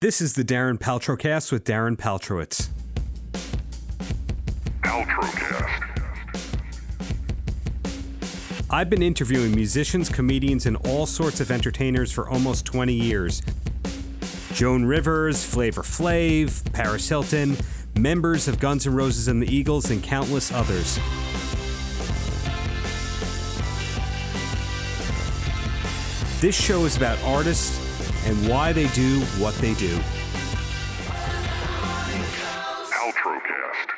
This is the Darren Paltrocast with Darren Paltrowitz. Paltrocast. I've been interviewing musicians, comedians, and all sorts of entertainers for almost 20 years. Joan Rivers, Flavor Flav, Paris Hilton, members of Guns N' Roses and the Eagles, and countless others. This show is about artists and why they do what they do.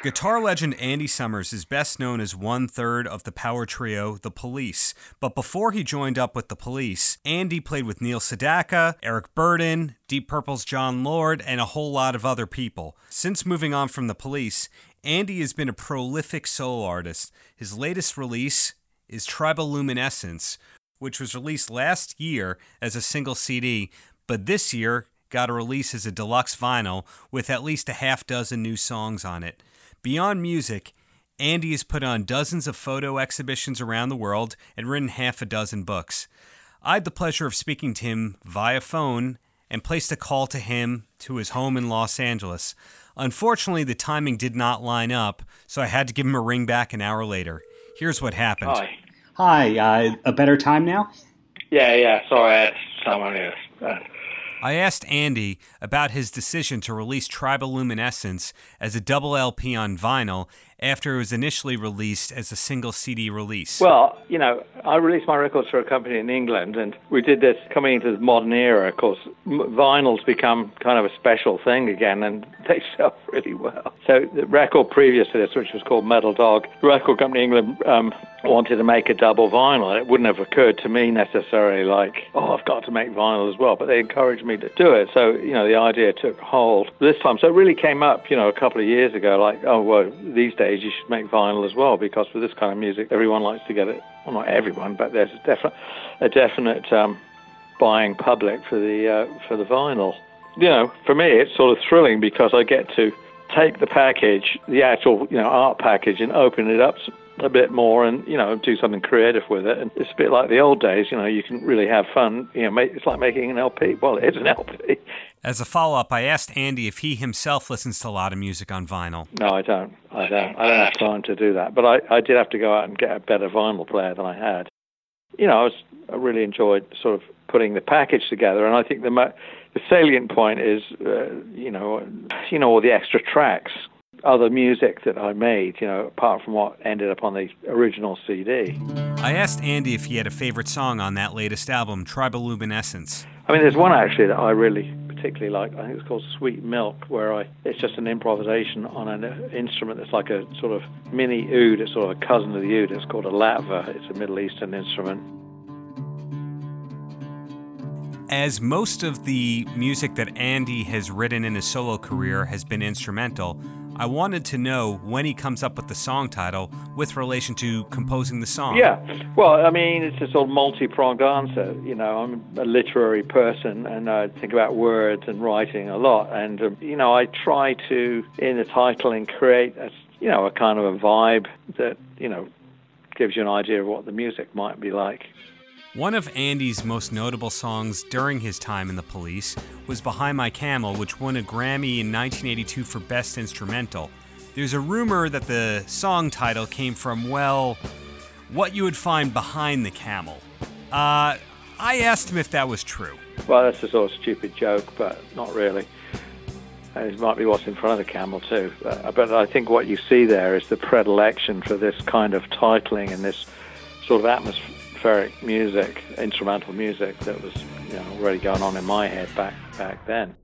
Guitar legend Andy Summers is best known as one third of the power trio The Police. But before he joined up with The Police, Andy played with Neil Sedaka, Eric Burdon, Deep Purple's Jon Lord, and a whole lot of other people. Since moving on from The Police, Andy has been a prolific solo artist. His latest release is Triboluminescence, which was released last year as a single CD, but this year got a release as a deluxe vinyl with at least a half dozen new songs on it. Beyond music, Andy has put on dozens of photo exhibitions around the world and written half a dozen books. I had the pleasure of speaking to him via phone and placed a call to him to his home in Los Angeles. Unfortunately, the timing did not line up, so I had to give him a ring back an hour later. Here's what happened. Hi. Hi, uh, a better time now? Yeah, yeah. Sorry, I had someone here. I asked Andy about his decision to release Triboluminescence as a double LP on vinyl after it was initially released as a single CD release. well, you know, I released my records for a company in England, and we did this coming into the modern era. Of course, vinyl's become kind of a special thing again, and they sell really well. So the record previous to this, which was called Metal Dog, the record company in England um, wanted to make a double vinyl. It wouldn't have occurred to me necessarily like, oh, I've got to make vinyl as well, but they encouraged me to do it. So, you know, the idea took hold this time. So it really came up, you know, a couple of years ago, like, oh, well, these days you should make vinyl as well, because for this kind of music, everyone likes to get it. Well, not everyone, but there's a definite, a definite um, buying public for the uh, for the vinyl. You know, for me, it's sort of thrilling because I get to take the package, the actual you know art package, and open it up a bit more, and you know do something creative with it. And it's a bit like the old days. You know, you can really have fun. You know, make, it's like making an LP. Well, it is an LP. As a follow up, I asked Andy if he himself listens to a lot of music on vinyl. No, I don't. I don't. I don't have time to do that. But I, I did have to go out and get a better vinyl player than I had. You know, I was I really enjoyed sort of putting the package together, and I think the mo- the salient point is, uh, you know, you know, all the extra tracks, other music that I made. You know, apart from what ended up on the original CD. I asked Andy if he had a favorite song on that latest album, Triboluminescence. I mean, there's one actually that I really particularly like. I think it's called Sweet Milk, where I it's just an improvisation on an instrument that's like a sort of mini oud. It's sort of a cousin of the oud. It's called a latva. It's a Middle Eastern instrument. As most of the music that Andy has written in his solo career has been instrumental, I wanted to know when he comes up with the song title with relation to composing the song. Yeah, well, I mean, it's a sort of multi-pronged answer. You know, I'm a literary person, and I think about words and writing a lot. And um, you know, I try to, in the titling, create a you know a kind of a vibe that you know gives you an idea of what the music might be like. One of Andy's most notable songs during his time in the police was Behind My Camel, which won a Grammy in 1982 for Best Instrumental. There's a rumor that the song title came from, well, what you would find behind the camel. Uh, I asked him if that was true. Well, that's a sort of stupid joke, but not really. And it might be what's in front of the camel too. Uh, but I think what you see there is the predilection for this kind of titling and this sort of atmospheric music, instrumental music that was you know, already going on in my head back back then.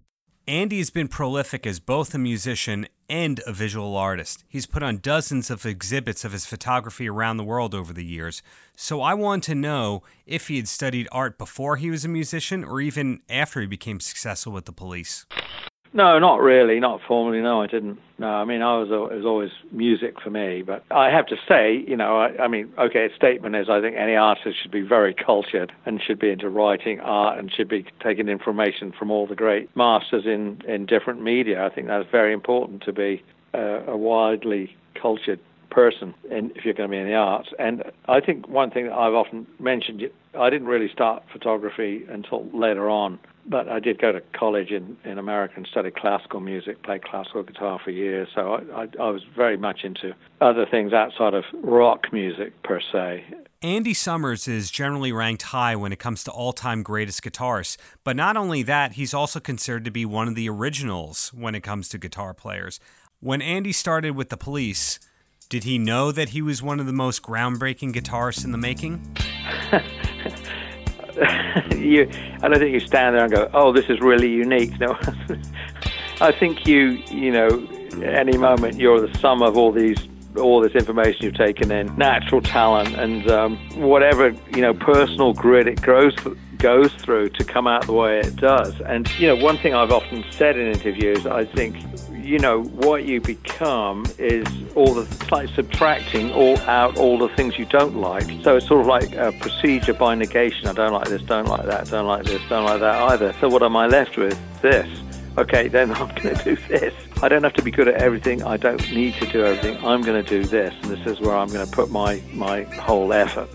Andy has been prolific as both a musician and a visual artist. He's put on dozens of exhibits of his photography around the world over the years. So I want to know if he had studied art before he was a musician or even after he became successful with the police. No, not really, not formally. No, I didn't. No, I mean, I was it was always music for me. But I have to say, you know, I, I mean, okay, a statement is I think any artist should be very cultured and should be into writing art and should be taking information from all the great masters in in different media. I think that's very important to be a widely cultured person in, if you're going to be in the arts. And I think one thing that I've often mentioned, I didn't really start photography until later on but I did go to college in, in America and studied classical music, played classical guitar for years. So I, I, I was very much into other things outside of rock music per se. Andy Summers is generally ranked high when it comes to all time greatest guitarists, but not only that, he's also considered to be one of the originals when it comes to guitar players. When Andy started with the police, did he know that he was one of the most groundbreaking guitarists in the making? you, I don't think you stand there and go, "Oh, this is really unique." No, I think you, you know, any moment you're the sum of all these all this information you've taken in, natural talent, and um, whatever you know, personal grit it grows goes through to come out the way it does. And you know, one thing I've often said in interviews, I think, you know, what you become is all the it's like subtracting all out all the things you don't like. So it's sort of like a procedure by negation. I don't like this, don't like that, don't like this, don't like that either. So what am I left with? This okay, then I'm going to do this. I don't have to be good at everything. I don't need to do everything. I'm going to do this, and this is where I'm going to put my, my whole effort.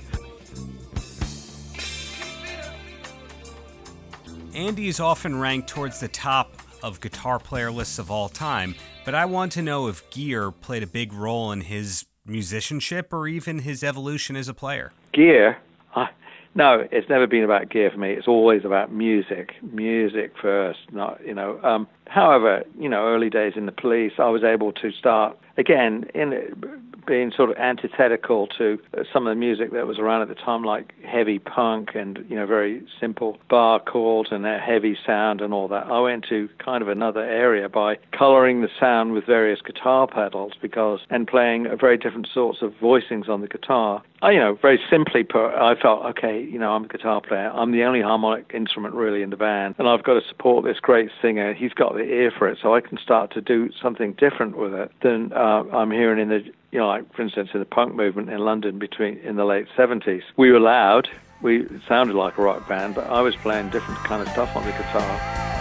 Andy is often ranked towards the top of guitar player lists of all time, but I want to know if gear played a big role in his musicianship or even his evolution as a player. Gear? No, it's never been about gear for me. It's always about music, music first. Not you know. Um, however, you know, early days in the police, I was able to start again in being sort of antithetical to uh, some of the music that was around at the time, like heavy punk and you know very simple bar chords and that heavy sound and all that. I went to kind of another area by coloring the sound with various guitar pedals because and playing uh, very different sorts of voicings on the guitar. I, you know, very simply put, I felt okay. You know, I'm a guitar player. I'm the only harmonic instrument really in the band, and I've got to support this great singer. He's got the ear for it, so I can start to do something different with it than uh, I'm hearing in the you know, like for instance, in the punk movement in London between in the late 70s, we were loud. We sounded like a rock band, but I was playing different kind of stuff on the guitar.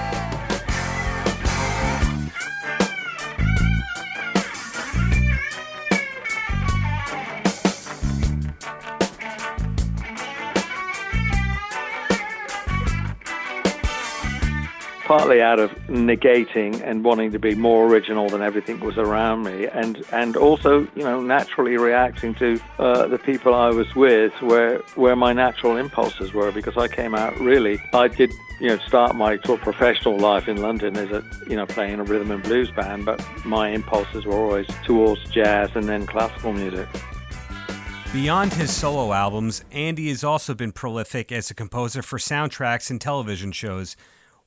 Partly out of negating and wanting to be more original than everything was around me, and and also you know naturally reacting to uh, the people I was with, where where my natural impulses were, because I came out really I did you know start my sort of professional life in London as a you know playing a rhythm and blues band, but my impulses were always towards jazz and then classical music. Beyond his solo albums, Andy has also been prolific as a composer for soundtracks and television shows.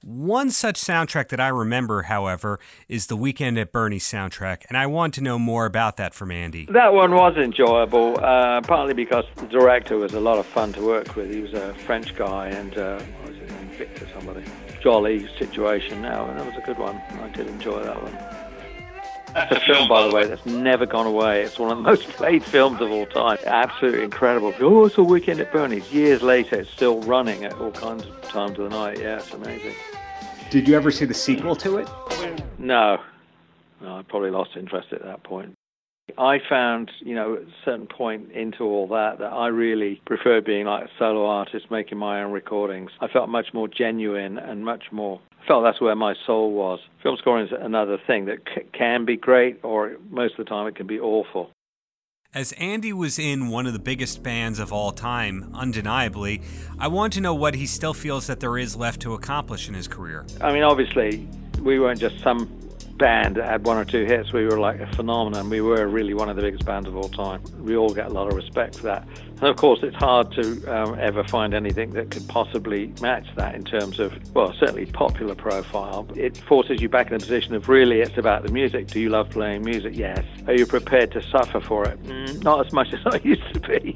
One such soundtrack that I remember, however, is the Weekend at Bernie's soundtrack, and I want to know more about that from Andy. That one was enjoyable, uh, partly because the director was a lot of fun to work with. He was a French guy, and uh, what was his name? Victor somebody. Jolly situation now, and that was a good one. I did enjoy that one. That's a film, by the way, that's never gone away. It's one of the most played films of all time. Absolutely incredible. Oh, it's a weekend at Bernie's. Years later, it's still running at all kinds of times of the night. Yeah, it's amazing. Did you ever see the sequel to it? No. No, I probably lost interest at that point. I found, you know, at a certain point into all that, that I really preferred being like a solo artist, making my own recordings. I felt much more genuine and much more felt that's where my soul was. Film scoring is another thing that c- can be great, or most of the time it can be awful. As Andy was in one of the biggest bands of all time, undeniably, I want to know what he still feels that there is left to accomplish in his career. I mean, obviously, we weren't just some band that had one or two hits. We were like a phenomenon. We were really one of the biggest bands of all time. We all get a lot of respect for that. And of course, it's hard to um, ever find anything that could possibly match that in terms of, well, certainly popular profile. It forces you back in a position of really it's about the music. Do you love playing music? Yes. Are you prepared to suffer for it? Mm, not as much as I used to be.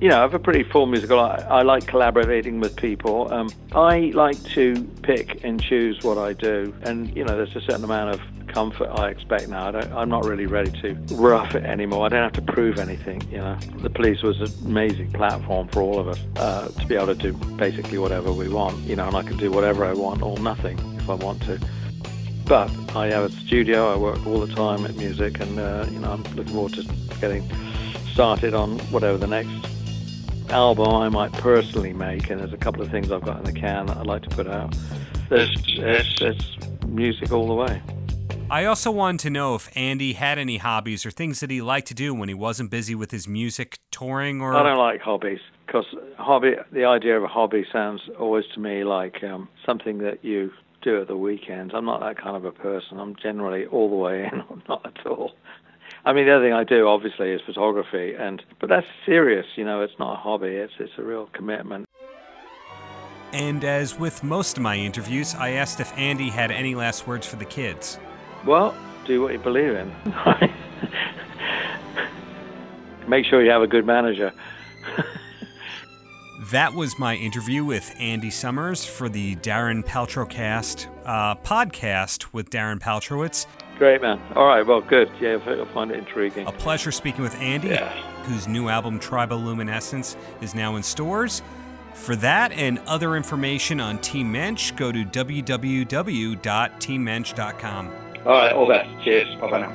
You know, I have a pretty full musical. I, I like collaborating with people. Um, I like to pick and choose what I do, and you know, there's a certain amount of comfort I expect now. I am not really ready to rough it anymore. I don't have to prove anything. You know, the police was an amazing platform for all of us uh, to be able to do basically whatever we want. You know, and I can do whatever I want or nothing if I want to. But I have a studio. I work all the time at music, and uh, you know, I'm looking forward to getting started on whatever the next album I might personally make, and there's a couple of things I've got in the can that I'd like to put out. it's, it's, it's music all the way. I also wanted to know if Andy had any hobbies or things that he liked to do when he wasn't busy with his music touring or I don't like hobbies because hobby. The idea of a hobby sounds always to me like um, something that you do at the weekends. I'm not that kind of a person. I'm generally all the way in, or not at all. I mean, the other thing I do obviously is photography, and but that's serious. You know, it's not a hobby. It's it's a real commitment. And as with most of my interviews, I asked if Andy had any last words for the kids. Well, do what you believe in. Make sure you have a good manager. That was my interview with Andy Summers for the Darren Paltrocast uh, podcast with Darren Paltrowitz. Great, man. All right, well, good. Yeah, I find it intriguing. A pleasure speaking with Andy, Yeah. whose new album Triboluminescence is now in stores. For that and other information on Team Mensch, go to www.teammensch.com. All right, all best. Cheers. Bye bye now.